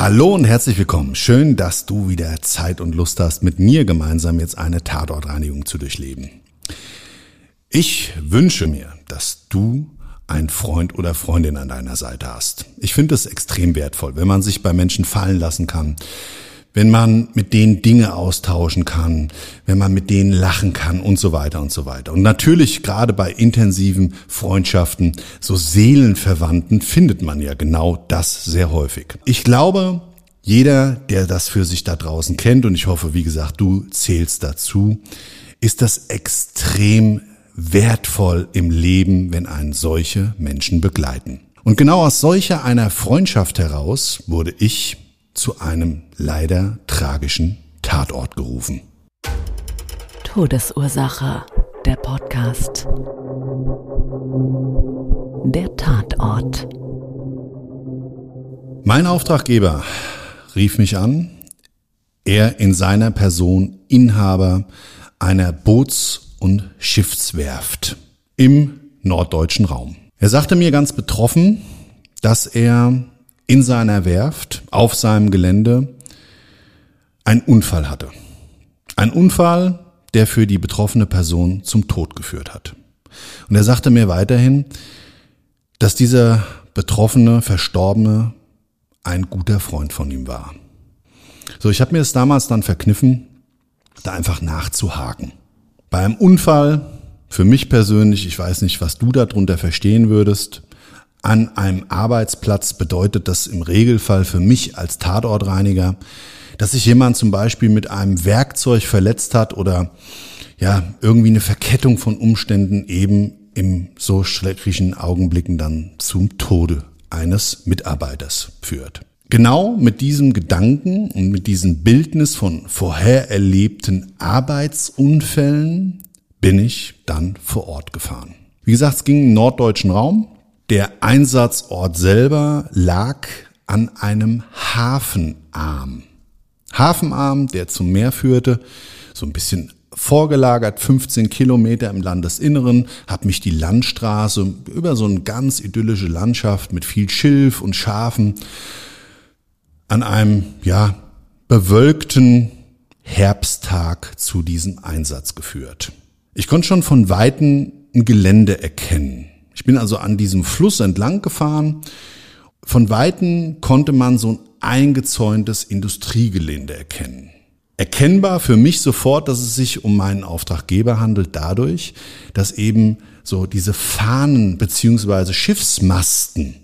Hallo und herzlich willkommen. Schön, dass du wieder Zeit und Lust hast, mit mir gemeinsam jetzt eine Tatortreinigung zu durchleben. Ich wünsche mir, dass du ein Freund oder Freundin an deiner Seite hast. Ich finde es extrem wertvoll, wenn man sich bei Menschen fallen lassen kann, wenn man mit denen Dinge austauschen kann, wenn man mit denen lachen kann und so weiter und so weiter. Und natürlich gerade bei intensiven Freundschaften, so Seelenverwandten, findet man ja genau das sehr häufig. Ich glaube, jeder, der das für sich da draußen kennt, und ich hoffe, wie gesagt, du zählst dazu, ist das extrem wertvoll im Leben, wenn einen solche Menschen begleiten. Und genau aus solcher einer Freundschaft heraus wurde ich zu einem leider tragischen Tatort gerufen. Todesursache. Der Podcast. Der Tatort. Mein Auftraggeber rief mich an, er in seiner Person Inhaber einer Boots- und Schiffswerft im norddeutschen Raum. Er sagte mir ganz betroffen, dass er in seiner Werft, auf seinem Gelände, einen Unfall hatte. Ein Unfall, der für die betroffene Person zum Tod geführt hat. Und er sagte mir weiterhin, dass dieser betroffene, verstorbene ein guter Freund von ihm war. So, ich habe mir es damals dann verkniffen, da einfach nachzuhaken. Bei einem Unfall, für mich persönlich, ich weiß nicht, was du darunter verstehen würdest, an einem Arbeitsplatz bedeutet das im Regelfall für mich als Tatortreiniger, dass sich jemand zum Beispiel mit einem Werkzeug verletzt hat oder ja, irgendwie eine Verkettung von Umständen eben im so schrecklichen Augenblicken dann zum Tode eines Mitarbeiters führt. Genau mit diesem Gedanken und mit diesem Bildnis von vorher erlebten Arbeitsunfällen bin ich dann vor Ort gefahren. Wie gesagt, es ging im norddeutschen Raum. Der Einsatzort selber lag an einem Hafenarm. Hafenarm, der zum Meer führte, so ein bisschen vorgelagert, 15 Kilometer im Landesinneren, habe mich die Landstraße über so eine ganz idyllische Landschaft mit viel Schilf und Schafen an einem, ja, bewölkten Herbsttag zu diesem Einsatz geführt. Ich konnte schon von Weitem ein Gelände erkennen. Ich bin also an diesem Fluss entlang gefahren. Von Weitem konnte man so ein eingezäuntes Industriegelände erkennen. Erkennbar für mich sofort, dass es sich um meinen Auftraggeber handelt, dadurch, dass eben so diese Fahnen beziehungsweise Schiffsmasten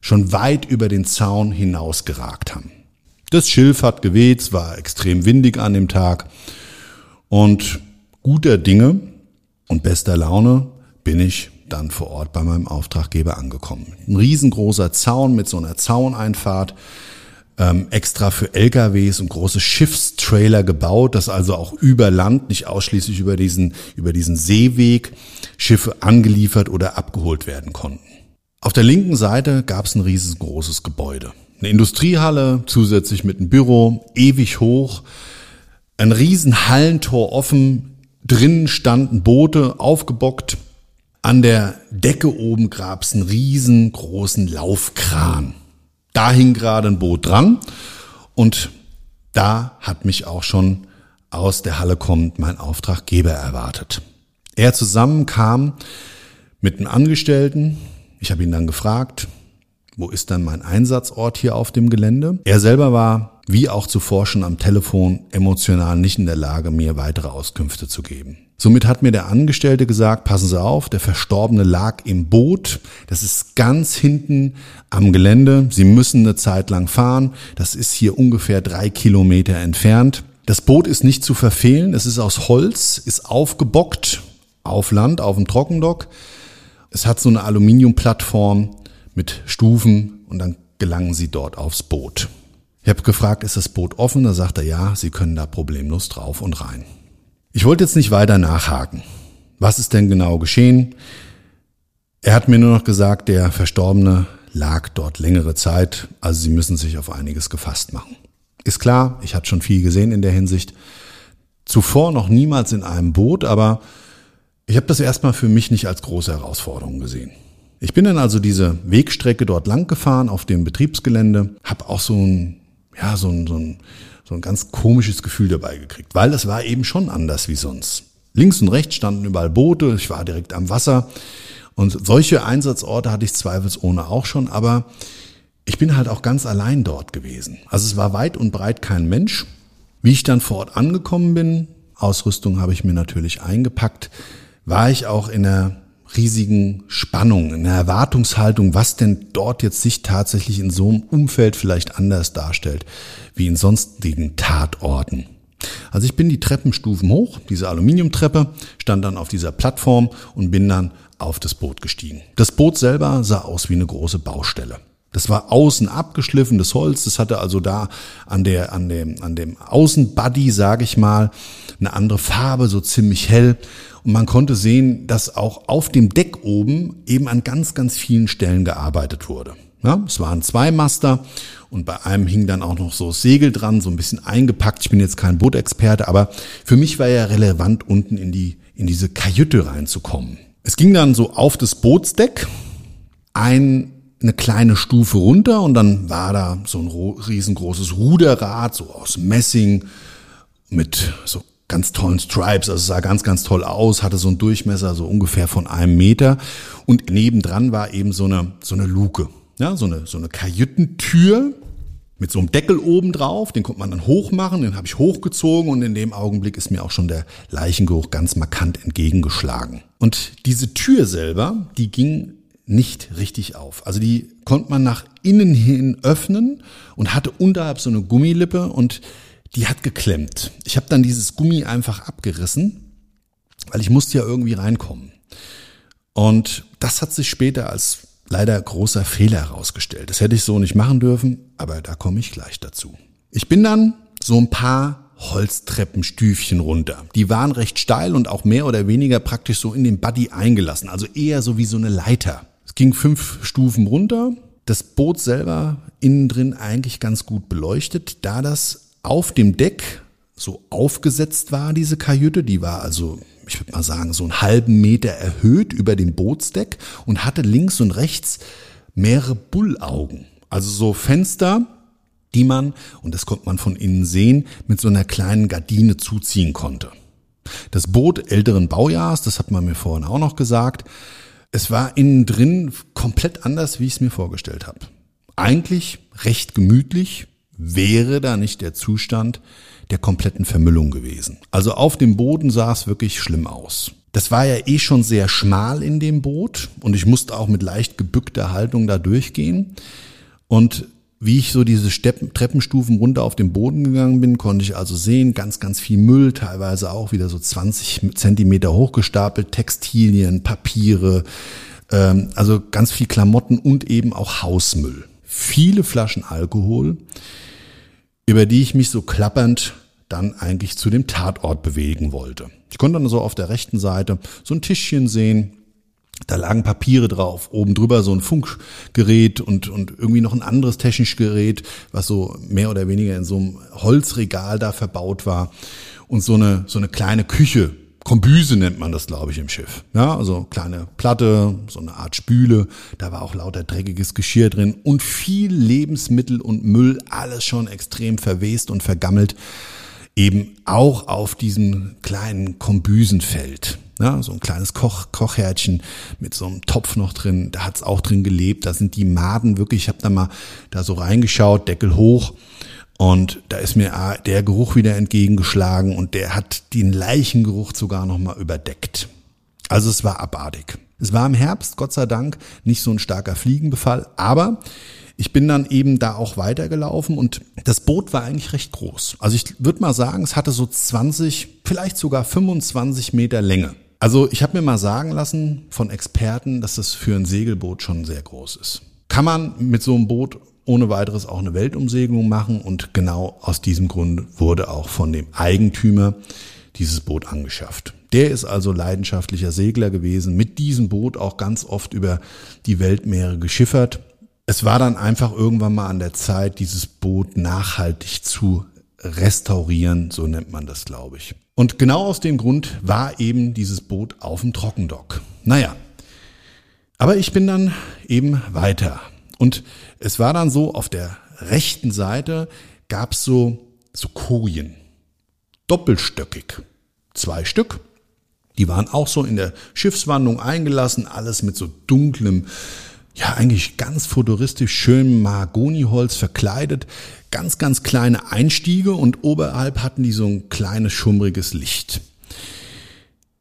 schon weit über den Zaun hinausgeragt haben. Das Schilf hat geweht, es war extrem windig an dem Tag und guter Dinge und bester Laune bin ich dann vor Ort bei meinem Auftraggeber angekommen. Ein riesengroßer Zaun mit so einer Zauneinfahrt, ähm, extra für LKWs und große Schiffstrailer gebaut, dass also auch über Land, nicht ausschließlich über diesen, über diesen Seeweg, Schiffe angeliefert oder abgeholt werden konnten. Auf der linken Seite gab es ein riesengroßes Gebäude. Eine Industriehalle, zusätzlich mit einem Büro, ewig hoch, ein riesen Hallentor offen, drinnen standen Boote aufgebockt, an der Decke oben gab's einen riesengroßen Laufkran. Da hing gerade ein Boot dran und da hat mich auch schon aus der Halle kommend mein Auftraggeber erwartet. Er zusammen kam mit einem Angestellten. Ich habe ihn dann gefragt, wo ist dann mein Einsatzort hier auf dem Gelände? Er selber war, wie auch zuvor schon am Telefon, emotional nicht in der Lage, mir weitere Auskünfte zu geben. Somit hat mir der Angestellte gesagt, passen Sie auf, der Verstorbene lag im Boot. Das ist ganz hinten am Gelände. Sie müssen eine Zeit lang fahren. Das ist hier ungefähr drei Kilometer entfernt. Das Boot ist nicht zu verfehlen. Es ist aus Holz, ist aufgebockt auf Land, auf dem Trockendock. Es hat so eine Aluminiumplattform mit Stufen und dann gelangen Sie dort aufs Boot. Ich habe gefragt, ist das Boot offen? Da sagt er, ja, Sie können da problemlos drauf und rein. Ich wollte jetzt nicht weiter nachhaken. Was ist denn genau geschehen? Er hat mir nur noch gesagt, der Verstorbene lag dort längere Zeit, also Sie müssen sich auf einiges gefasst machen. Ist klar, ich hatte schon viel gesehen in der Hinsicht. Zuvor noch niemals in einem Boot, aber ich habe das erstmal für mich nicht als große Herausforderung gesehen. Ich bin dann also diese Wegstrecke dort lang gefahren auf dem Betriebsgelände, habe auch so ein, ja, so ein, so ein so ein ganz komisches Gefühl dabei gekriegt, weil es war eben schon anders wie sonst. Links und rechts standen überall Boote, ich war direkt am Wasser und solche Einsatzorte hatte ich zweifelsohne auch schon, aber ich bin halt auch ganz allein dort gewesen. Also es war weit und breit kein Mensch. Wie ich dann vor Ort angekommen bin, Ausrüstung habe ich mir natürlich eingepackt, war ich auch in einer riesigen Spannung, in einer Erwartungshaltung, was denn dort jetzt sich tatsächlich in so einem Umfeld vielleicht anders darstellt, wie in sonstigen Tatorten. Also ich bin die Treppenstufen hoch, diese Aluminiumtreppe, stand dann auf dieser Plattform und bin dann auf das Boot gestiegen. Das Boot selber sah aus wie eine große Baustelle. Das war außen abgeschliffenes Holz. Das hatte also da an der, an dem, an dem Außenbuddy, sage ich mal, eine andere Farbe, so ziemlich hell. Und man konnte sehen, dass auch auf dem Deck oben eben an ganz, ganz vielen Stellen gearbeitet wurde. Ja, es waren zwei Master und bei einem hing dann auch noch so Segel dran, so ein bisschen eingepackt. Ich bin jetzt kein Bootexperte, aber für mich war ja relevant, unten in die, in diese Kajüte reinzukommen. Es ging dann so auf das Bootsdeck. Ein eine kleine Stufe runter und dann war da so ein riesengroßes Ruderrad, so aus Messing mit so ganz tollen Stripes, also sah ganz, ganz toll aus, hatte so einen Durchmesser so ungefähr von einem Meter und nebendran war eben so eine, so eine Luke, ja, so eine, so eine Kajütentür mit so einem Deckel oben drauf, den konnte man dann hochmachen, den habe ich hochgezogen und in dem Augenblick ist mir auch schon der Leichengeruch ganz markant entgegengeschlagen. Und diese Tür selber, die ging nicht richtig auf. Also die konnte man nach innen hin öffnen und hatte unterhalb so eine Gummilippe und die hat geklemmt. Ich habe dann dieses Gummi einfach abgerissen, weil ich musste ja irgendwie reinkommen. Und das hat sich später als leider großer Fehler herausgestellt. Das hätte ich so nicht machen dürfen, aber da komme ich gleich dazu. Ich bin dann so ein paar Holztreppenstüfchen runter. Die waren recht steil und auch mehr oder weniger praktisch so in den Buddy eingelassen, also eher so wie so eine Leiter. Es ging fünf Stufen runter. Das Boot selber innen drin eigentlich ganz gut beleuchtet, da das auf dem Deck so aufgesetzt war, diese Kajüte. Die war also, ich würde mal sagen, so einen halben Meter erhöht über dem Bootsdeck und hatte links und rechts mehrere Bullaugen. Also so Fenster, die man, und das konnte man von innen sehen, mit so einer kleinen Gardine zuziehen konnte. Das Boot älteren Baujahrs, das hat man mir vorhin auch noch gesagt, es war innen drin komplett anders, wie ich es mir vorgestellt habe. Eigentlich recht gemütlich, wäre da nicht der Zustand der kompletten Vermüllung gewesen. Also auf dem Boden sah es wirklich schlimm aus. Das war ja eh schon sehr schmal in dem Boot und ich musste auch mit leicht gebückter Haltung da durchgehen. Und wie ich so diese Steppen, Treppenstufen runter auf den Boden gegangen bin, konnte ich also sehen, ganz, ganz viel Müll, teilweise auch wieder so 20 Zentimeter hochgestapelt, Textilien, Papiere, ähm, also ganz viel Klamotten und eben auch Hausmüll. Viele Flaschen Alkohol, über die ich mich so klappernd dann eigentlich zu dem Tatort bewegen wollte. Ich konnte dann so auf der rechten Seite so ein Tischchen sehen, da lagen Papiere drauf, oben drüber so ein Funkgerät und, und irgendwie noch ein anderes technisches Gerät, was so mehr oder weniger in so einem Holzregal da verbaut war. Und so eine, so eine kleine Küche, Kombüse nennt man das, glaube ich, im Schiff. Ja, also kleine Platte, so eine Art Spüle. Da war auch lauter dreckiges Geschirr drin und viel Lebensmittel und Müll, alles schon extrem verwest und vergammelt. Eben auch auf diesem kleinen Kombüsenfeld. Ja, so ein kleines Koch, Kochherdchen mit so einem Topf noch drin. Da hat's auch drin gelebt. Da sind die Maden wirklich, ich habe da mal da so reingeschaut, Deckel hoch. Und da ist mir ah, der Geruch wieder entgegengeschlagen und der hat den Leichengeruch sogar nochmal überdeckt. Also es war abartig. Es war im Herbst, Gott sei Dank, nicht so ein starker Fliegenbefall, aber ich bin dann eben da auch weitergelaufen und das Boot war eigentlich recht groß. Also ich würde mal sagen, es hatte so 20, vielleicht sogar 25 Meter Länge. Also ich habe mir mal sagen lassen von Experten, dass das für ein Segelboot schon sehr groß ist. Kann man mit so einem Boot ohne weiteres auch eine Weltumsegelung machen und genau aus diesem Grund wurde auch von dem Eigentümer dieses Boot angeschafft. Der ist also leidenschaftlicher Segler gewesen, mit diesem Boot auch ganz oft über die Weltmeere geschiffert. Es war dann einfach irgendwann mal an der Zeit, dieses Boot nachhaltig zu restaurieren, so nennt man das, glaube ich. Und genau aus dem Grund war eben dieses Boot auf dem Trockendock. Naja, aber ich bin dann eben weiter und es war dann so, auf der rechten Seite gab's so, so Kojen. Doppelstöckig. Zwei Stück. Die waren auch so in der Schiffswandlung eingelassen, alles mit so dunklem, ja eigentlich ganz futuristisch schönem Mahagoniholz verkleidet. Ganz, ganz kleine Einstiege und oberhalb hatten die so ein kleines schummriges Licht.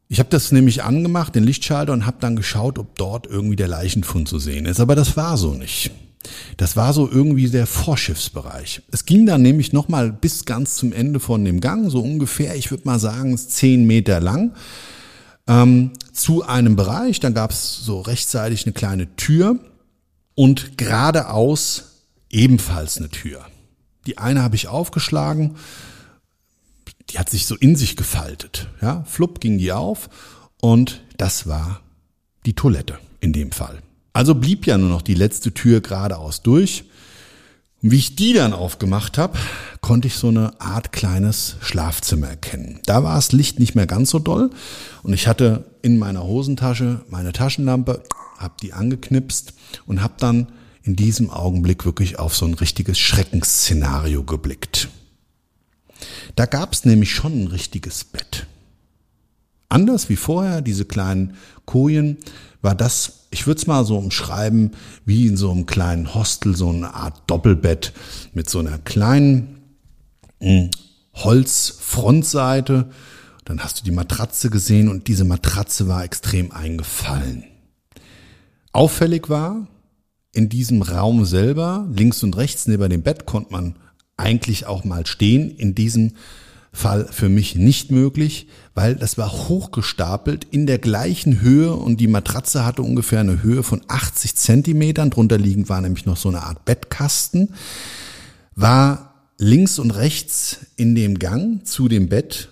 Ich habe das nämlich angemacht, den Lichtschalter, und habe dann geschaut, ob dort irgendwie der Leichenfund zu sehen ist. Aber das war so nicht. Das war so irgendwie der Vorschiffsbereich. Es ging dann nämlich nochmal bis ganz zum Ende von dem Gang, so ungefähr, ich würde mal sagen, zehn Meter lang, ähm, zu einem Bereich. Da gab es so rechtzeitig eine kleine Tür und geradeaus ebenfalls eine Tür. Die eine habe ich aufgeschlagen, die hat sich so in sich gefaltet. Ja, flupp ging die auf und das war die Toilette in dem Fall. Also blieb ja nur noch die letzte Tür geradeaus durch. Und wie ich die dann aufgemacht habe, konnte ich so eine Art kleines Schlafzimmer erkennen. Da war das Licht nicht mehr ganz so doll und ich hatte in meiner Hosentasche meine Taschenlampe, habe die angeknipst und habe dann in diesem Augenblick wirklich auf so ein richtiges Schreckensszenario geblickt. Da gab es nämlich schon ein richtiges Bett. Anders wie vorher, diese kleinen Kojen, war das, ich würde es mal so umschreiben, wie in so einem kleinen Hostel, so eine Art Doppelbett mit so einer kleinen hm, Holzfrontseite. Dann hast du die Matratze gesehen und diese Matratze war extrem eingefallen. Auffällig war, in diesem Raum selber, links und rechts neben dem Bett, konnte man eigentlich auch mal stehen. In diesem Fall für mich nicht möglich, weil das war hochgestapelt in der gleichen Höhe und die Matratze hatte ungefähr eine Höhe von 80 Zentimetern. Drunter liegend war nämlich noch so eine Art Bettkasten. War links und rechts in dem Gang zu dem Bett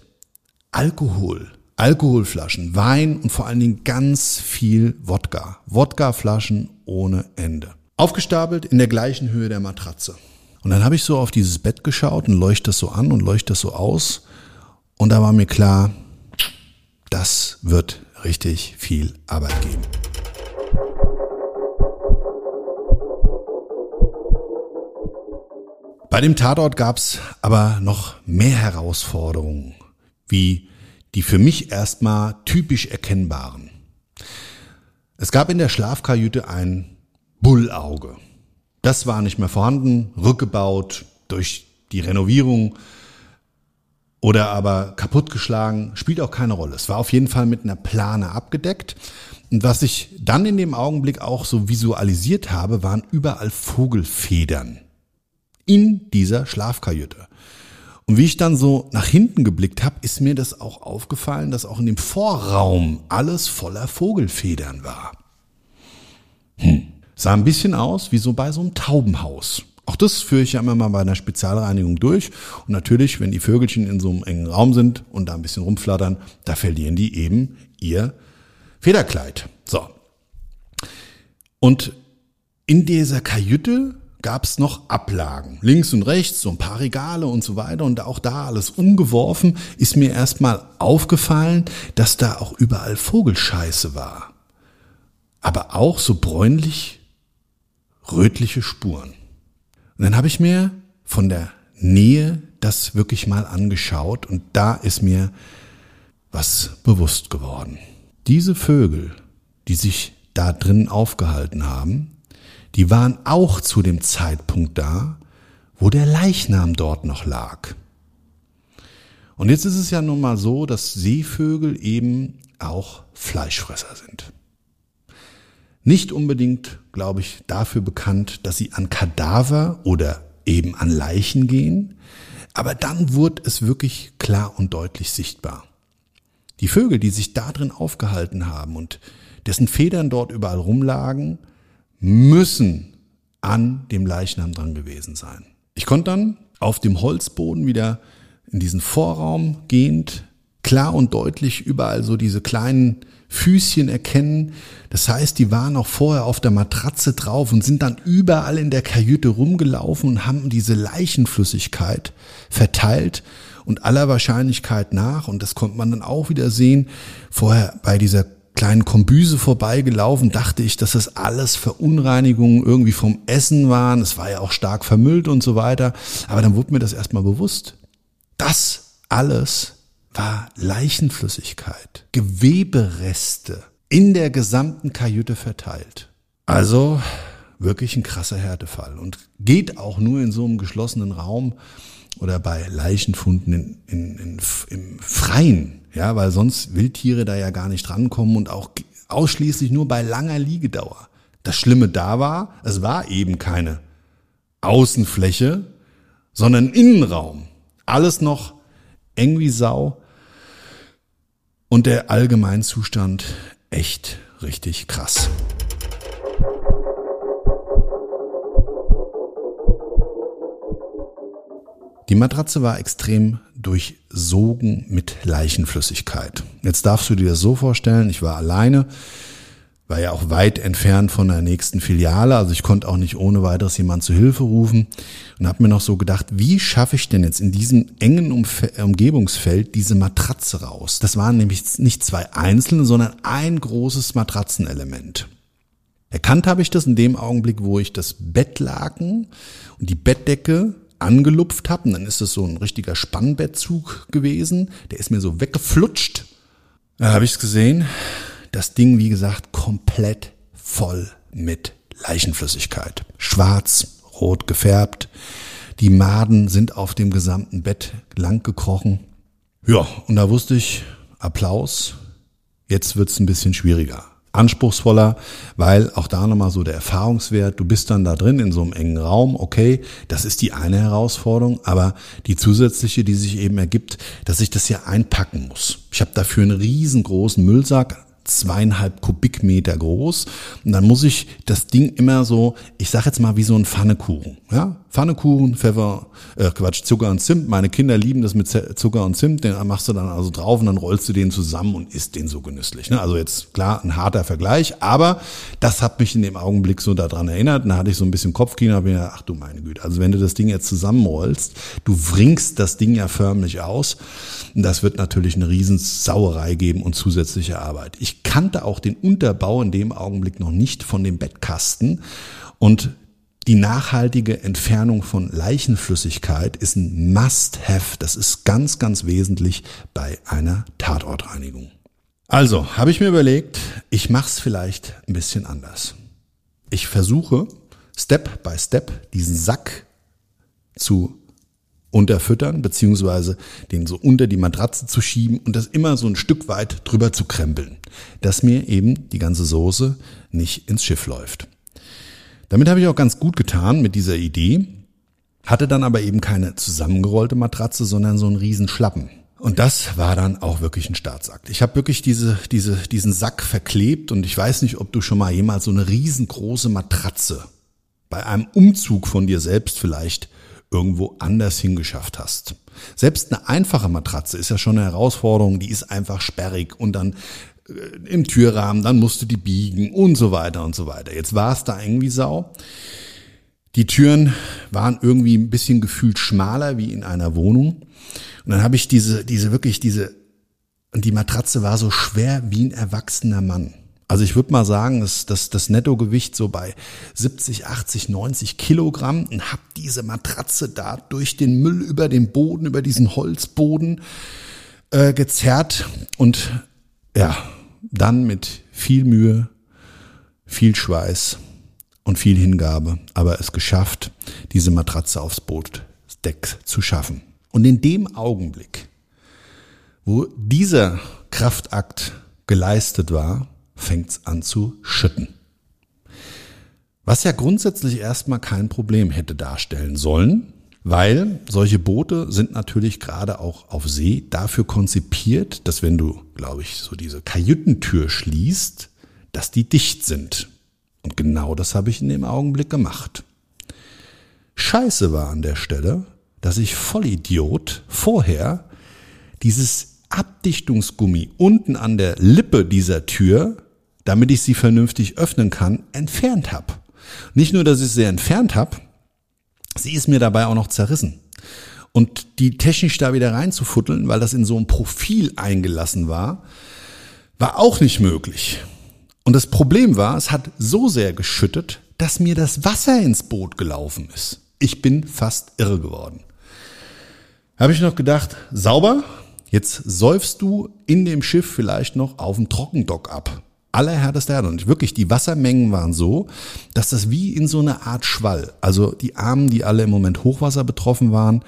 Alkohol. Alkoholflaschen, Wein und vor allen Dingen ganz viel Wodka. Wodkaflaschen ohne Ende. Aufgestapelt in der gleichen Höhe der Matratze. Und dann habe ich so auf dieses Bett geschaut und leuchte das so an und leuchte das so aus. Und da war mir klar, das wird richtig viel Arbeit geben. Bei dem Tatort gab es aber noch mehr Herausforderungen, wie die für mich erstmal typisch erkennbaren. Es gab in der Schlafkajüte ein Bullauge. Das war nicht mehr vorhanden, rückgebaut durch die Renovierung oder aber kaputtgeschlagen, spielt auch keine Rolle. Es war auf jeden Fall mit einer Plane abgedeckt. Und was ich dann in dem Augenblick auch so visualisiert habe, waren überall Vogelfedern in dieser Schlafkajüte. Und wie ich dann so nach hinten geblickt habe, ist mir das auch aufgefallen, dass auch in dem Vorraum alles voller Vogelfedern war. Hm. Sah ein bisschen aus wie so bei so einem Taubenhaus. Auch das führe ich ja immer mal bei einer Spezialreinigung durch. Und natürlich, wenn die Vögelchen in so einem engen Raum sind und da ein bisschen rumflattern, da verlieren die eben ihr Federkleid. So. Und in dieser Kajüte gab es noch Ablagen. Links und rechts, so ein paar Regale und so weiter. Und auch da alles umgeworfen, ist mir erstmal aufgefallen, dass da auch überall Vogelscheiße war. Aber auch so bräunlich rötliche Spuren. Und dann habe ich mir von der Nähe das wirklich mal angeschaut und da ist mir was bewusst geworden. Diese Vögel, die sich da drin aufgehalten haben, die waren auch zu dem Zeitpunkt da, wo der Leichnam dort noch lag. Und jetzt ist es ja nun mal so, dass Seevögel eben auch Fleischfresser sind. Nicht unbedingt, glaube ich, dafür bekannt, dass sie an Kadaver oder eben an Leichen gehen, aber dann wurde es wirklich klar und deutlich sichtbar. Die Vögel, die sich da drin aufgehalten haben und dessen Federn dort überall rumlagen, müssen an dem Leichnam dran gewesen sein. Ich konnte dann auf dem Holzboden wieder in diesen Vorraum gehend klar und deutlich überall so diese kleinen Füßchen erkennen. Das heißt, die waren auch vorher auf der Matratze drauf und sind dann überall in der Kajüte rumgelaufen und haben diese Leichenflüssigkeit verteilt und aller Wahrscheinlichkeit nach, und das konnte man dann auch wieder sehen, vorher bei dieser kleinen Kombüse vorbeigelaufen, dachte ich, dass das alles Verunreinigungen irgendwie vom Essen waren. Es war ja auch stark vermüllt und so weiter. Aber dann wurde mir das erstmal bewusst. Das alles war Leichenflüssigkeit, Gewebereste in der gesamten Kajüte verteilt. Also wirklich ein krasser Härtefall und geht auch nur in so einem geschlossenen Raum oder bei Leichenfunden in, in, in, im Freien ja, weil sonst Wildtiere da ja gar nicht rankommen und auch ausschließlich nur bei langer Liegedauer. Das Schlimme da war, es war eben keine Außenfläche, sondern Innenraum. Alles noch eng wie Sau und der Allgemeinzustand echt richtig krass. Die Matratze war extrem durchsogen mit Leichenflüssigkeit. Jetzt darfst du dir das so vorstellen, ich war alleine, war ja auch weit entfernt von der nächsten Filiale, also ich konnte auch nicht ohne weiteres jemand zu Hilfe rufen und habe mir noch so gedacht, wie schaffe ich denn jetzt in diesem engen Umf Umgebungsfeld diese Matratze raus? Das waren nämlich nicht zwei einzelne, sondern ein großes Matratzenelement. Erkannt habe ich das in dem Augenblick, wo ich das Bettlaken und die Bettdecke angelupft habe. Und dann ist es so ein richtiger Spannbettzug gewesen. Der ist mir so weggeflutscht. Da habe ich es gesehen. Das Ding, wie gesagt, komplett voll mit Leichenflüssigkeit. Schwarz, rot gefärbt. Die Maden sind auf dem gesamten Bett lang gekrochen. Ja, und da wusste ich, Applaus. Jetzt wird's ein bisschen schwieriger anspruchsvoller, weil auch da nochmal so der Erfahrungswert, du bist dann da drin in so einem engen Raum, okay, das ist die eine Herausforderung, aber die zusätzliche, die sich eben ergibt, dass ich das ja einpacken muss. Ich habe dafür einen riesengroßen Müllsack, zweieinhalb Kubikmeter groß. Und dann muss ich das Ding immer so, ich sag jetzt mal wie so ein Pfannekuchen. Ja? Pfannekuchen, Pfeffer, äh, Quatsch, Zucker und Zimt. Meine Kinder lieben das mit Zucker und Zimt. Den machst du dann also drauf und dann rollst du den zusammen und isst den so genüsslich. Ne? Also jetzt klar ein harter Vergleich, aber das hat mich in dem Augenblick so daran erinnert. Und da hatte ich so ein bisschen Kopfkino, habe mir ach du meine Güte, also wenn du das Ding jetzt zusammenrollst, du wringst das Ding ja förmlich aus. Und das wird natürlich eine riesen Sauerei geben und zusätzliche Arbeit. Ich kannte auch den Unterbau in dem Augenblick noch nicht von dem Bettkasten und die nachhaltige Entfernung von Leichenflüssigkeit ist ein Must-Have. Das ist ganz, ganz wesentlich bei einer Tatortreinigung. Also habe ich mir überlegt, ich mache es vielleicht ein bisschen anders. Ich versuche Step by Step diesen Sack zu unterfüttern, beziehungsweise den so unter die Matratze zu schieben und das immer so ein Stück weit drüber zu krempeln, dass mir eben die ganze Soße nicht ins Schiff läuft. Damit habe ich auch ganz gut getan mit dieser Idee, hatte dann aber eben keine zusammengerollte Matratze, sondern so einen riesen Schlappen. Und das war dann auch wirklich ein Staatsakt. Ich habe wirklich diese, diese, diesen Sack verklebt und ich weiß nicht, ob du schon mal jemals so eine riesengroße Matratze bei einem Umzug von dir selbst vielleicht irgendwo anders hingeschafft hast. Selbst eine einfache Matratze ist ja schon eine Herausforderung, die ist einfach sperrig und dann äh, im Türrahmen, dann musst du die biegen und so weiter und so weiter. Jetzt war es da irgendwie Sau. Die Türen waren irgendwie ein bisschen gefühlt schmaler wie in einer Wohnung. Und dann habe ich diese, diese wirklich diese, und die Matratze war so schwer wie ein erwachsener Mann. Also ich würde mal sagen, dass, dass das Nettogewicht so bei 70, 80, 90 Kilogramm und hab diese Matratze da durch den Müll über den Boden, über diesen Holzboden äh, gezerrt und ja, dann mit viel Mühe, viel Schweiß und viel Hingabe, aber es geschafft, diese Matratze aufs Bootdeck zu schaffen. Und in dem Augenblick, wo dieser Kraftakt geleistet war, fängt's an zu schütten. Was ja grundsätzlich erstmal kein Problem hätte darstellen sollen, weil solche Boote sind natürlich gerade auch auf See dafür konzipiert, dass wenn du, glaube ich, so diese Kajütentür schließt, dass die dicht sind. Und genau das habe ich in dem Augenblick gemacht. Scheiße war an der Stelle, dass ich Vollidiot vorher dieses Abdichtungsgummi unten an der Lippe dieser Tür, damit ich sie vernünftig öffnen kann, entfernt habe. Nicht nur, dass ich sie entfernt habe, sie ist mir dabei auch noch zerrissen. Und die technisch da wieder reinzufutteln, weil das in so ein Profil eingelassen war, war auch nicht möglich. Und das Problem war, es hat so sehr geschüttet, dass mir das Wasser ins Boot gelaufen ist. Ich bin fast irre geworden. Habe ich noch gedacht, sauber, jetzt säufst du in dem Schiff vielleicht noch auf dem Trockendock ab. Allerhärteste Erde. Und wirklich, die Wassermengen waren so, dass das wie in so eine Art Schwall, also die Armen, die alle im Moment Hochwasser betroffen waren,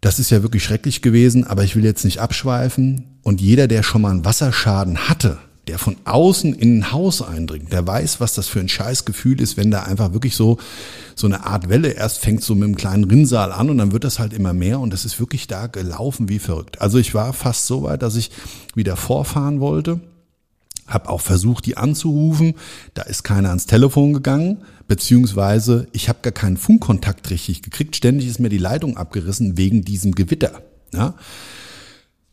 das ist ja wirklich schrecklich gewesen, aber ich will jetzt nicht abschweifen. Und jeder, der schon mal einen Wasserschaden hatte, der von außen in ein Haus eindringt, der weiß, was das für ein Scheißgefühl ist, wenn da einfach wirklich so, so eine Art Welle erst fängt so mit einem kleinen Rinnsal an und dann wird das halt immer mehr und das ist wirklich da gelaufen wie verrückt. Also ich war fast so weit, dass ich wieder vorfahren wollte, habe auch versucht, die anzurufen, da ist keiner ans Telefon gegangen, beziehungsweise ich habe gar keinen Funkkontakt richtig gekriegt, ständig ist mir die Leitung abgerissen wegen diesem Gewitter. Ja?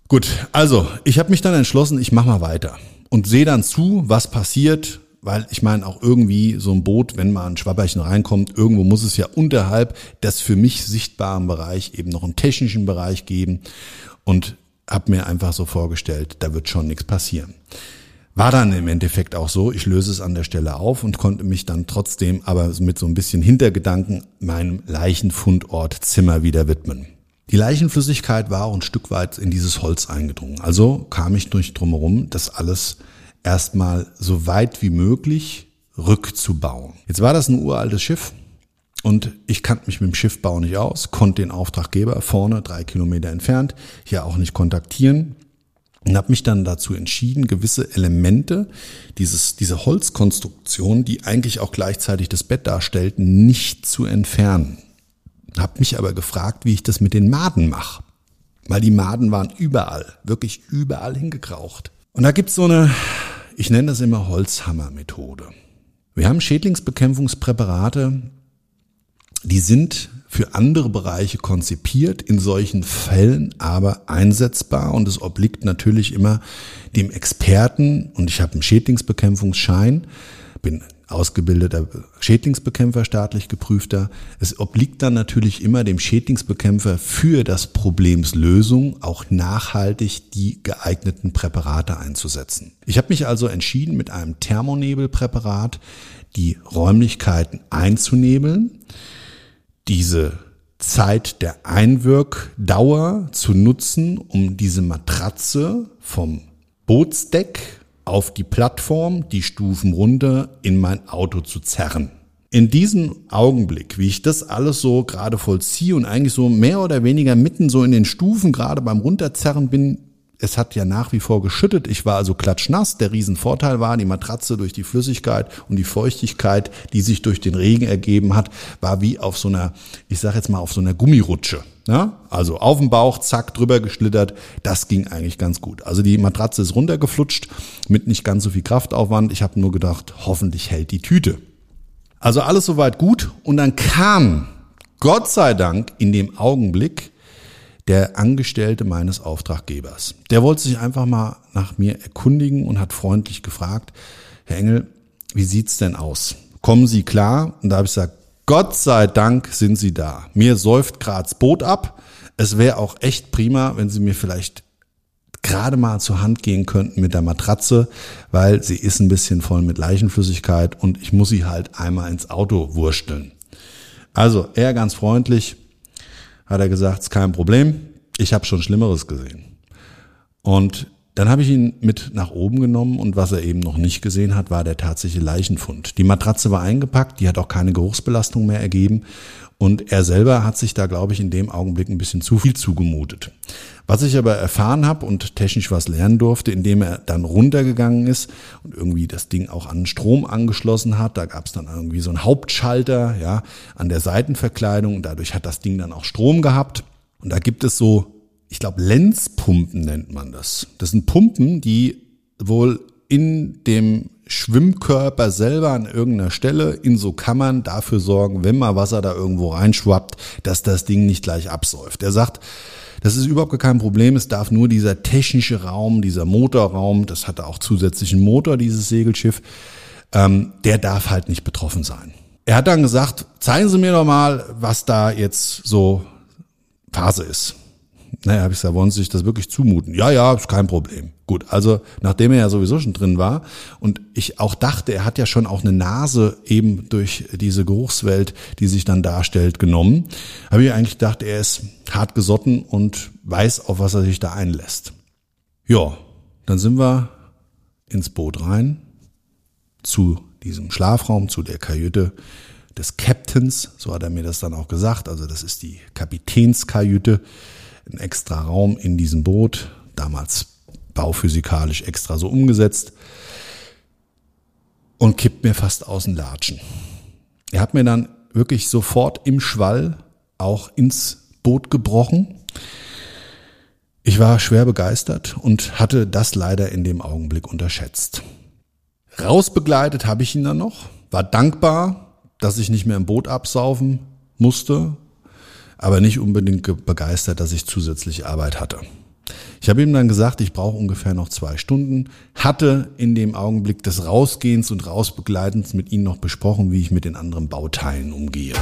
Gut, also ich habe mich dann entschlossen, ich mache mal weiter und sehe dann zu, was passiert, weil ich meine auch irgendwie so ein Boot, wenn mal ein Schwabberchen reinkommt, irgendwo muss es ja unterhalb des für mich sichtbaren Bereich eben noch einen technischen Bereich geben und habe mir einfach so vorgestellt, da wird schon nichts passieren. War dann im Endeffekt auch so, ich löse es an der Stelle auf und konnte mich dann trotzdem aber mit so ein bisschen Hintergedanken meinem Leichenfundort Zimmer wieder widmen. Die Leichenflüssigkeit war auch ein Stück weit in dieses Holz eingedrungen. Also kam ich durch drumherum, das alles erstmal so weit wie möglich rückzubauen. Jetzt war das ein uraltes Schiff und ich kannte mich mit dem Schiffbau nicht aus, konnte den Auftraggeber vorne drei Kilometer entfernt hier auch nicht kontaktieren und habe mich dann dazu entschieden, gewisse Elemente dieses, diese Holzkonstruktion, die eigentlich auch gleichzeitig das Bett darstellten, nicht zu entfernen. Hab mich aber gefragt, wie ich das mit den Maden mache. Weil die Maden waren überall, wirklich überall hingekraucht. Und da gibt's so eine, ich nenne das immer Holzhammer-Methode. Wir haben Schädlingsbekämpfungspräparate, die sind für andere Bereiche konzipiert, in solchen Fällen aber einsetzbar und es obliegt natürlich immer dem Experten und ich habe einen Schädlingsbekämpfungsschein, bin ausgebildeter Schädlingsbekämpfer, staatlich geprüfter. Es obliegt dann natürlich immer dem Schädlingsbekämpfer für das Problems Lösung auch nachhaltig die geeigneten Präparate einzusetzen. Ich habe mich also entschieden, mit einem Thermonebelpräparat die Räumlichkeiten einzunebeln, diese Zeit der Einwirkdauer zu nutzen, um diese Matratze vom Bootsdeck auf die Plattform, die Stufen runter in mein Auto zu zerren. In diesem Augenblick, wie ich das alles so gerade vollziehe und eigentlich so mehr oder weniger mitten so in den Stufen gerade beim Runterzerren bin, es hat ja nach wie vor geschüttet. Ich war also klatschnass. Der Riesenvorteil war, die Matratze durch die Flüssigkeit und die Feuchtigkeit, die sich durch den Regen ergeben hat, war wie auf so einer, ich sag jetzt mal, auf so einer Gummirutsche. Ja? Also auf dem Bauch, zack, drüber geschlittert. Das ging eigentlich ganz gut. Also die Matratze ist runtergeflutscht mit nicht ganz so viel Kraftaufwand. Ich habe nur gedacht, hoffentlich hält die Tüte. Also alles soweit gut. Und dann kam, Gott sei Dank, in dem Augenblick, der Angestellte meines Auftraggebers. Der wollte sich einfach mal nach mir erkundigen und hat freundlich gefragt, Herr Engel, wie sieht's denn aus? Kommen Sie klar? Und da habe ich gesagt, Gott sei Dank sind sie da. Mir säuft grad's Boot ab. Es wäre auch echt prima, wenn sie mir vielleicht gerade mal zur Hand gehen könnten mit der Matratze, weil sie ist ein bisschen voll mit Leichenflüssigkeit und ich muss sie halt einmal ins Auto wursteln. Also er ganz freundlich hat er gesagt, ist kein Problem, ich habe schon Schlimmeres gesehen. Und dann habe ich ihn mit nach oben genommen und was er eben noch nicht gesehen hat, war der tatsächliche Leichenfund. Die Matratze war eingepackt, die hat auch keine Geruchsbelastung mehr ergeben und er selber hat sich da, glaube ich, in dem Augenblick ein bisschen zu viel zugemutet. Was ich aber erfahren habe und technisch was lernen durfte, indem er dann runtergegangen ist und irgendwie das Ding auch an Strom angeschlossen hat, da gab es dann irgendwie so einen Hauptschalter ja, an der Seitenverkleidung und dadurch hat das Ding dann auch Strom gehabt. Und da gibt es so ich glaube, Lenzpumpen nennt man das. Das sind Pumpen, die wohl in dem Schwimmkörper selber an irgendeiner Stelle in so Kammern dafür sorgen, wenn mal Wasser da irgendwo reinschwappt, dass das Ding nicht gleich absäuft. Er sagt, das ist überhaupt kein Problem. Es darf nur dieser technische Raum, dieser Motorraum, das hatte auch zusätzlichen Motor, dieses Segelschiff, ähm, der darf halt nicht betroffen sein. Er hat dann gesagt, zeigen Sie mir doch mal, was da jetzt so Phase ist. Naja, habe ich gesagt, wollen Sie sich das wirklich zumuten? Ja, ja, ist kein Problem. Gut, also nachdem er ja sowieso schon drin war und ich auch dachte, er hat ja schon auch eine Nase eben durch diese Geruchswelt, die sich dann darstellt, genommen, habe ich eigentlich gedacht, er ist hart gesotten und weiß, auf was er sich da einlässt. Ja, dann sind wir ins Boot rein, zu diesem Schlafraum, zu der Kajüte des Captains, so hat er mir das dann auch gesagt, also das ist die Kapitänskajüte. Ein extra Raum in diesem Boot, damals bauphysikalisch extra so umgesetzt und kippt mir fast aus den Latschen. Er hat mir dann wirklich sofort im Schwall auch ins Boot gebrochen. Ich war schwer begeistert und hatte das leider in dem Augenblick unterschätzt. Rausbegleitet habe ich ihn dann noch, war dankbar, dass ich nicht mehr im Boot absaufen musste, aber nicht unbedingt begeistert, dass ich zusätzliche Arbeit hatte. Ich habe ihm dann gesagt, ich brauche ungefähr noch zwei Stunden, hatte in dem Augenblick des Rausgehens und Rausbegleitens mit ihm noch besprochen, wie ich mit den anderen Bauteilen umgehe.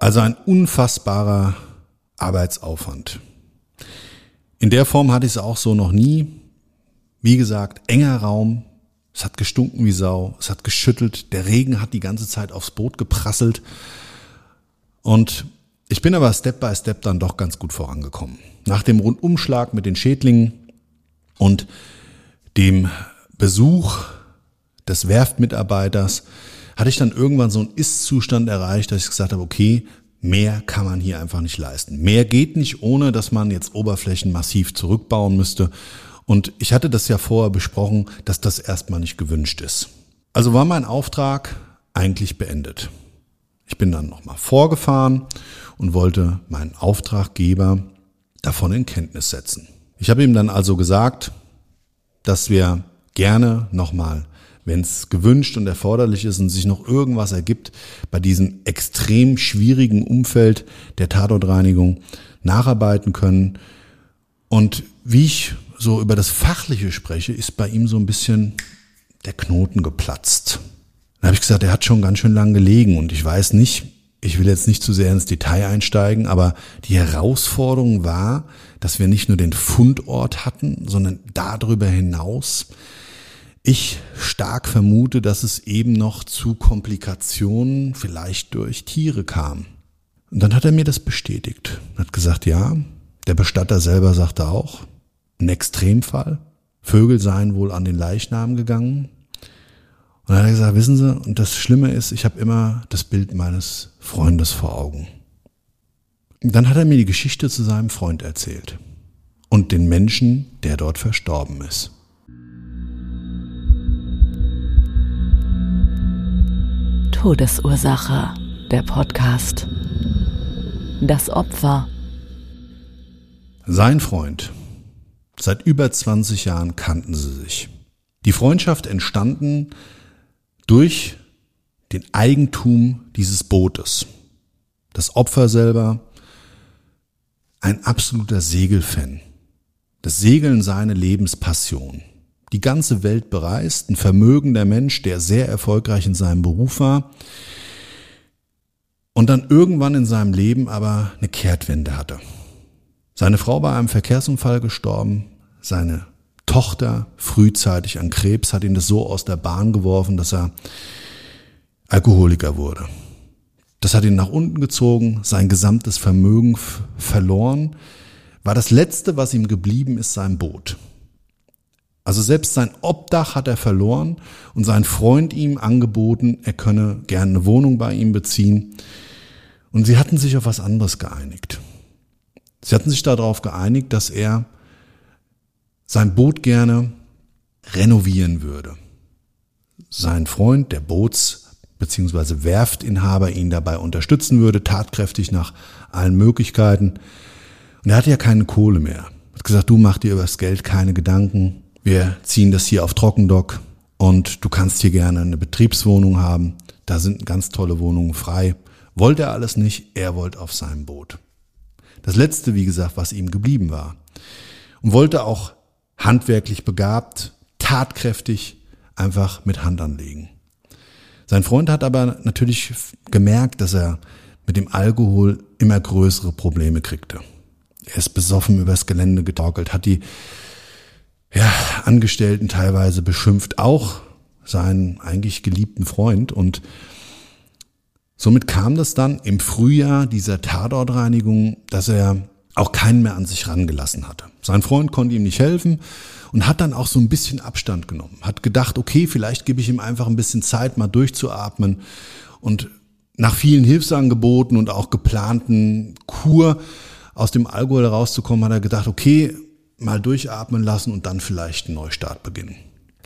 Also ein unfassbarer Arbeitsaufwand. In der Form hatte ich es auch so noch nie. Wie gesagt, enger Raum, es hat gestunken wie Sau, es hat geschüttelt, der Regen hat die ganze Zeit aufs Boot geprasselt. Und ich bin aber Step by Step dann doch ganz gut vorangekommen. Nach dem Rundumschlag mit den Schädlingen und dem Besuch des Werftmitarbeiters hatte ich dann irgendwann so einen Ist-Zustand erreicht, dass ich gesagt habe, okay, mehr kann man hier einfach nicht leisten. Mehr geht nicht, ohne dass man jetzt Oberflächen massiv zurückbauen müsste. Und ich hatte das ja vorher besprochen, dass das erstmal nicht gewünscht ist. Also war mein Auftrag eigentlich beendet. Ich bin dann nochmal vorgefahren und wollte meinen Auftraggeber davon in Kenntnis setzen. Ich habe ihm dann also gesagt, dass wir gerne nochmal, wenn es gewünscht und erforderlich ist und sich noch irgendwas ergibt, bei diesem extrem schwierigen Umfeld der Tatortreinigung nacharbeiten können. Und wie ich so über das Fachliche spreche, ist bei ihm so ein bisschen der Knoten geplatzt. Dann habe ich gesagt, er hat schon ganz schön lang gelegen und ich weiß nicht, ich will jetzt nicht zu sehr ins Detail einsteigen, aber die Herausforderung war, dass wir nicht nur den Fundort hatten, sondern darüber hinaus ich stark vermute, dass es eben noch zu Komplikationen vielleicht durch Tiere kam. Und dann hat er mir das bestätigt. Hat gesagt, ja, der Bestatter selber sagte auch, ein Extremfall. Vögel seien wohl an den Leichnam gegangen. Und dann hat er gesagt, wissen Sie, und das Schlimme ist, ich habe immer das Bild meines Freundes vor Augen. Und dann hat er mir die Geschichte zu seinem Freund erzählt und den Menschen, der dort verstorben ist. Todesursache, der Podcast. Das Opfer. Sein Freund Seit über 20 Jahren kannten sie sich. Die Freundschaft entstanden durch den Eigentum dieses Bootes. Das Opfer selber, ein absoluter Segelfan. Das Segeln seine Lebenspassion. die ganze Welt bereist, ein vermögender Mensch, der sehr erfolgreich in seinem Beruf war und dann irgendwann in seinem Leben aber eine Kehrtwende hatte. Seine Frau bei einem Verkehrsunfall gestorben, seine Tochter frühzeitig an Krebs hat ihn das so aus der Bahn geworfen, dass er Alkoholiker wurde. Das hat ihn nach unten gezogen, sein gesamtes Vermögen verloren, war das Letzte, was ihm geblieben ist, sein Boot. Also selbst sein Obdach hat er verloren und sein Freund ihm angeboten, er könne gerne eine Wohnung bei ihm beziehen. Und sie hatten sich auf was anderes geeinigt. Sie hatten sich darauf geeinigt, dass er sein Boot gerne renovieren würde. Sein Freund, der Boots- bzw. Werftinhaber, ihn dabei unterstützen würde, tatkräftig nach allen Möglichkeiten. Und er hatte ja keine Kohle mehr. Hat gesagt, du mach dir über das Geld keine Gedanken. Wir ziehen das hier auf Trockendock und du kannst hier gerne eine Betriebswohnung haben. Da sind ganz tolle Wohnungen frei. Wollte er alles nicht, er wollte auf seinem Boot. Das letzte, wie gesagt, was ihm geblieben war. Und wollte auch handwerklich begabt, tatkräftig, einfach mit Hand anlegen. Sein Freund hat aber natürlich gemerkt, dass er mit dem Alkohol immer größere Probleme kriegte. Er ist besoffen übers Gelände getorkelt, hat die ja, Angestellten teilweise beschimpft, auch seinen eigentlich geliebten Freund. Und somit kam das dann im Frühjahr dieser Tatortreinigung, dass er auch keinen mehr an sich rangelassen hatte. Sein Freund konnte ihm nicht helfen und hat dann auch so ein bisschen Abstand genommen. Hat gedacht, okay, vielleicht gebe ich ihm einfach ein bisschen Zeit, mal durchzuatmen. Und nach vielen Hilfsangeboten und auch geplanten Kur aus dem Alkohol rauszukommen, hat er gedacht, okay, mal durchatmen lassen und dann vielleicht einen Neustart beginnen.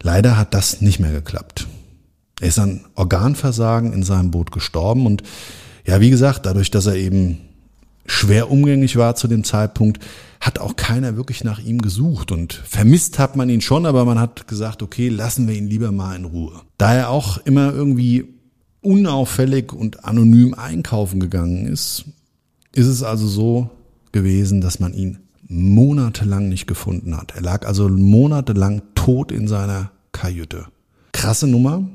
Leider hat das nicht mehr geklappt. Er ist an Organversagen in seinem Boot gestorben und ja, wie gesagt, dadurch, dass er eben schwer umgänglich war zu dem Zeitpunkt, hat auch keiner wirklich nach ihm gesucht und vermisst hat man ihn schon, aber man hat gesagt, okay, lassen wir ihn lieber mal in Ruhe. Da er auch immer irgendwie unauffällig und anonym einkaufen gegangen ist, ist es also so gewesen, dass man ihn monatelang nicht gefunden hat. Er lag also monatelang tot in seiner Kajüte. Krasse Nummer,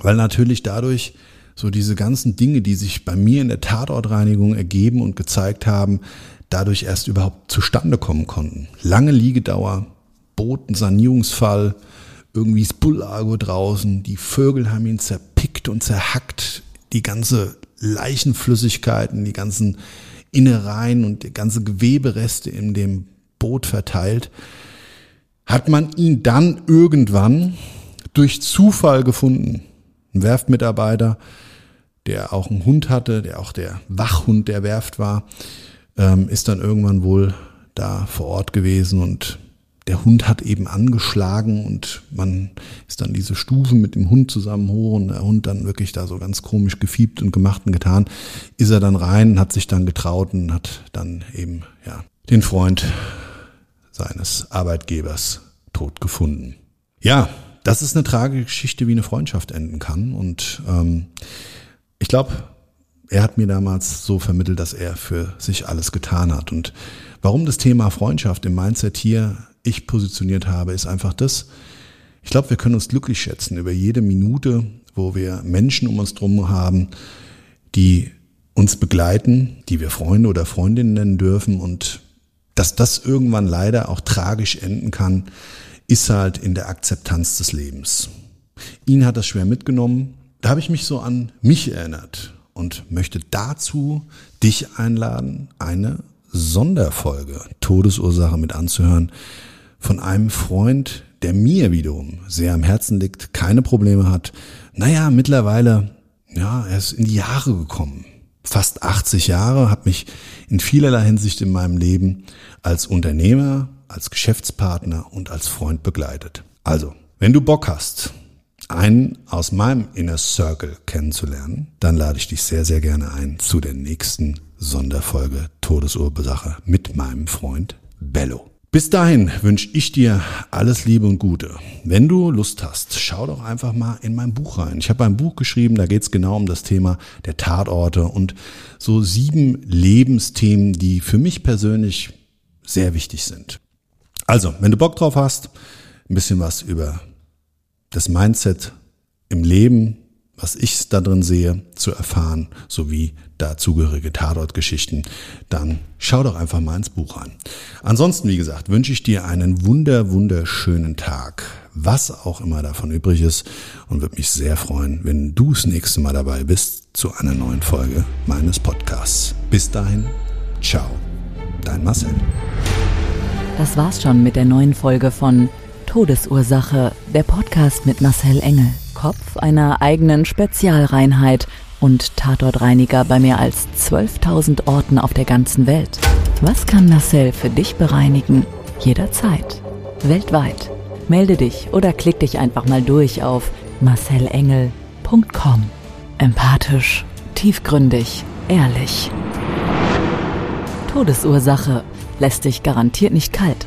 weil natürlich dadurch so diese ganzen Dinge, die sich bei mir in der Tatortreinigung ergeben und gezeigt haben, dadurch erst überhaupt zustande kommen konnten. Lange Liegedauer, Botensanierungsfall, irgendwie das Bullago draußen, die Vögel haben ihn zerpickt und zerhackt, die ganze Leichenflüssigkeiten, die ganzen Innereien und die ganze Gewebereste in dem Boot verteilt, hat man ihn dann irgendwann durch Zufall gefunden. Ein Werftmitarbeiter, der auch einen Hund hatte, der auch der Wachhund der Werft war, ähm, ist dann irgendwann wohl da vor Ort gewesen und der Hund hat eben angeschlagen und man ist dann diese Stufen mit dem Hund zusammen hoch und der Hund dann wirklich da so ganz komisch gefiebt und gemacht und getan, ist er dann rein, hat sich dann getraut und hat dann eben, ja, den Freund seines Arbeitgebers tot gefunden. Ja, das ist eine tragische Geschichte, wie eine Freundschaft enden kann und ähm, ich glaube, er hat mir damals so vermittelt, dass er für sich alles getan hat und Warum das Thema Freundschaft im Mindset hier ich positioniert habe, ist einfach das. Ich glaube, wir können uns glücklich schätzen über jede Minute, wo wir Menschen um uns drum haben, die uns begleiten, die wir Freunde oder Freundinnen nennen dürfen und dass das irgendwann leider auch tragisch enden kann, ist halt in der Akzeptanz des Lebens. Ihn hat das schwer mitgenommen. Da habe ich mich so an mich erinnert und möchte dazu dich einladen, eine Sonderfolge Todesursache mit anzuhören von einem Freund, der mir wiederum sehr am Herzen liegt, keine Probleme hat. Naja, mittlerweile, ja, er ist in die Jahre gekommen. Fast 80 Jahre, hat mich in vielerlei Hinsicht in meinem Leben als Unternehmer, als Geschäftspartner und als Freund begleitet. Also, wenn du Bock hast, einen aus meinem Inner Circle kennenzulernen, dann lade ich dich sehr, sehr gerne ein zu der nächsten Sonderfolge Todesursache mit meinem Freund Bello. Bis dahin wünsche ich dir alles Liebe und Gute. Wenn du Lust hast, schau doch einfach mal in mein Buch rein. Ich habe ein Buch geschrieben, da geht es genau um das Thema der Tatorte und so sieben Lebensthemen, die für mich persönlich sehr wichtig sind. Also, wenn du Bock drauf hast, ein bisschen was über das Mindset im Leben, was ich da drin sehe, zu erfahren, sowie dazugehörige Tatortgeschichten, dann schau doch einfach mal ins Buch an. Ansonsten, wie gesagt, wünsche ich dir einen wunder, wunderschönen Tag, was auch immer davon übrig ist und würde mich sehr freuen, wenn du das nächste Mal dabei bist zu einer neuen Folge meines Podcasts. Bis dahin, ciao, dein Marcel. Das war's schon mit der neuen Folge von Todesursache, der Podcast mit Marcel Engel, Kopf einer eigenen Spezialreinheit und Tatortreiniger bei mehr als 12.000 Orten auf der ganzen Welt. Was kann Marcel für dich bereinigen? Jederzeit. Weltweit. Melde dich oder klick dich einfach mal durch auf marcelengel.com. Empathisch, tiefgründig, ehrlich. Todesursache lässt dich garantiert nicht kalt.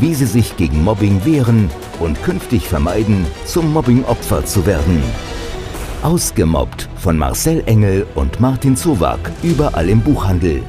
wie Sie sich gegen Mobbing wehren und künftig vermeiden, zum Mobbingopfer zu werden. Ausgemobbt von Marcel Engel und Martin Zowak, überall im Buchhandel.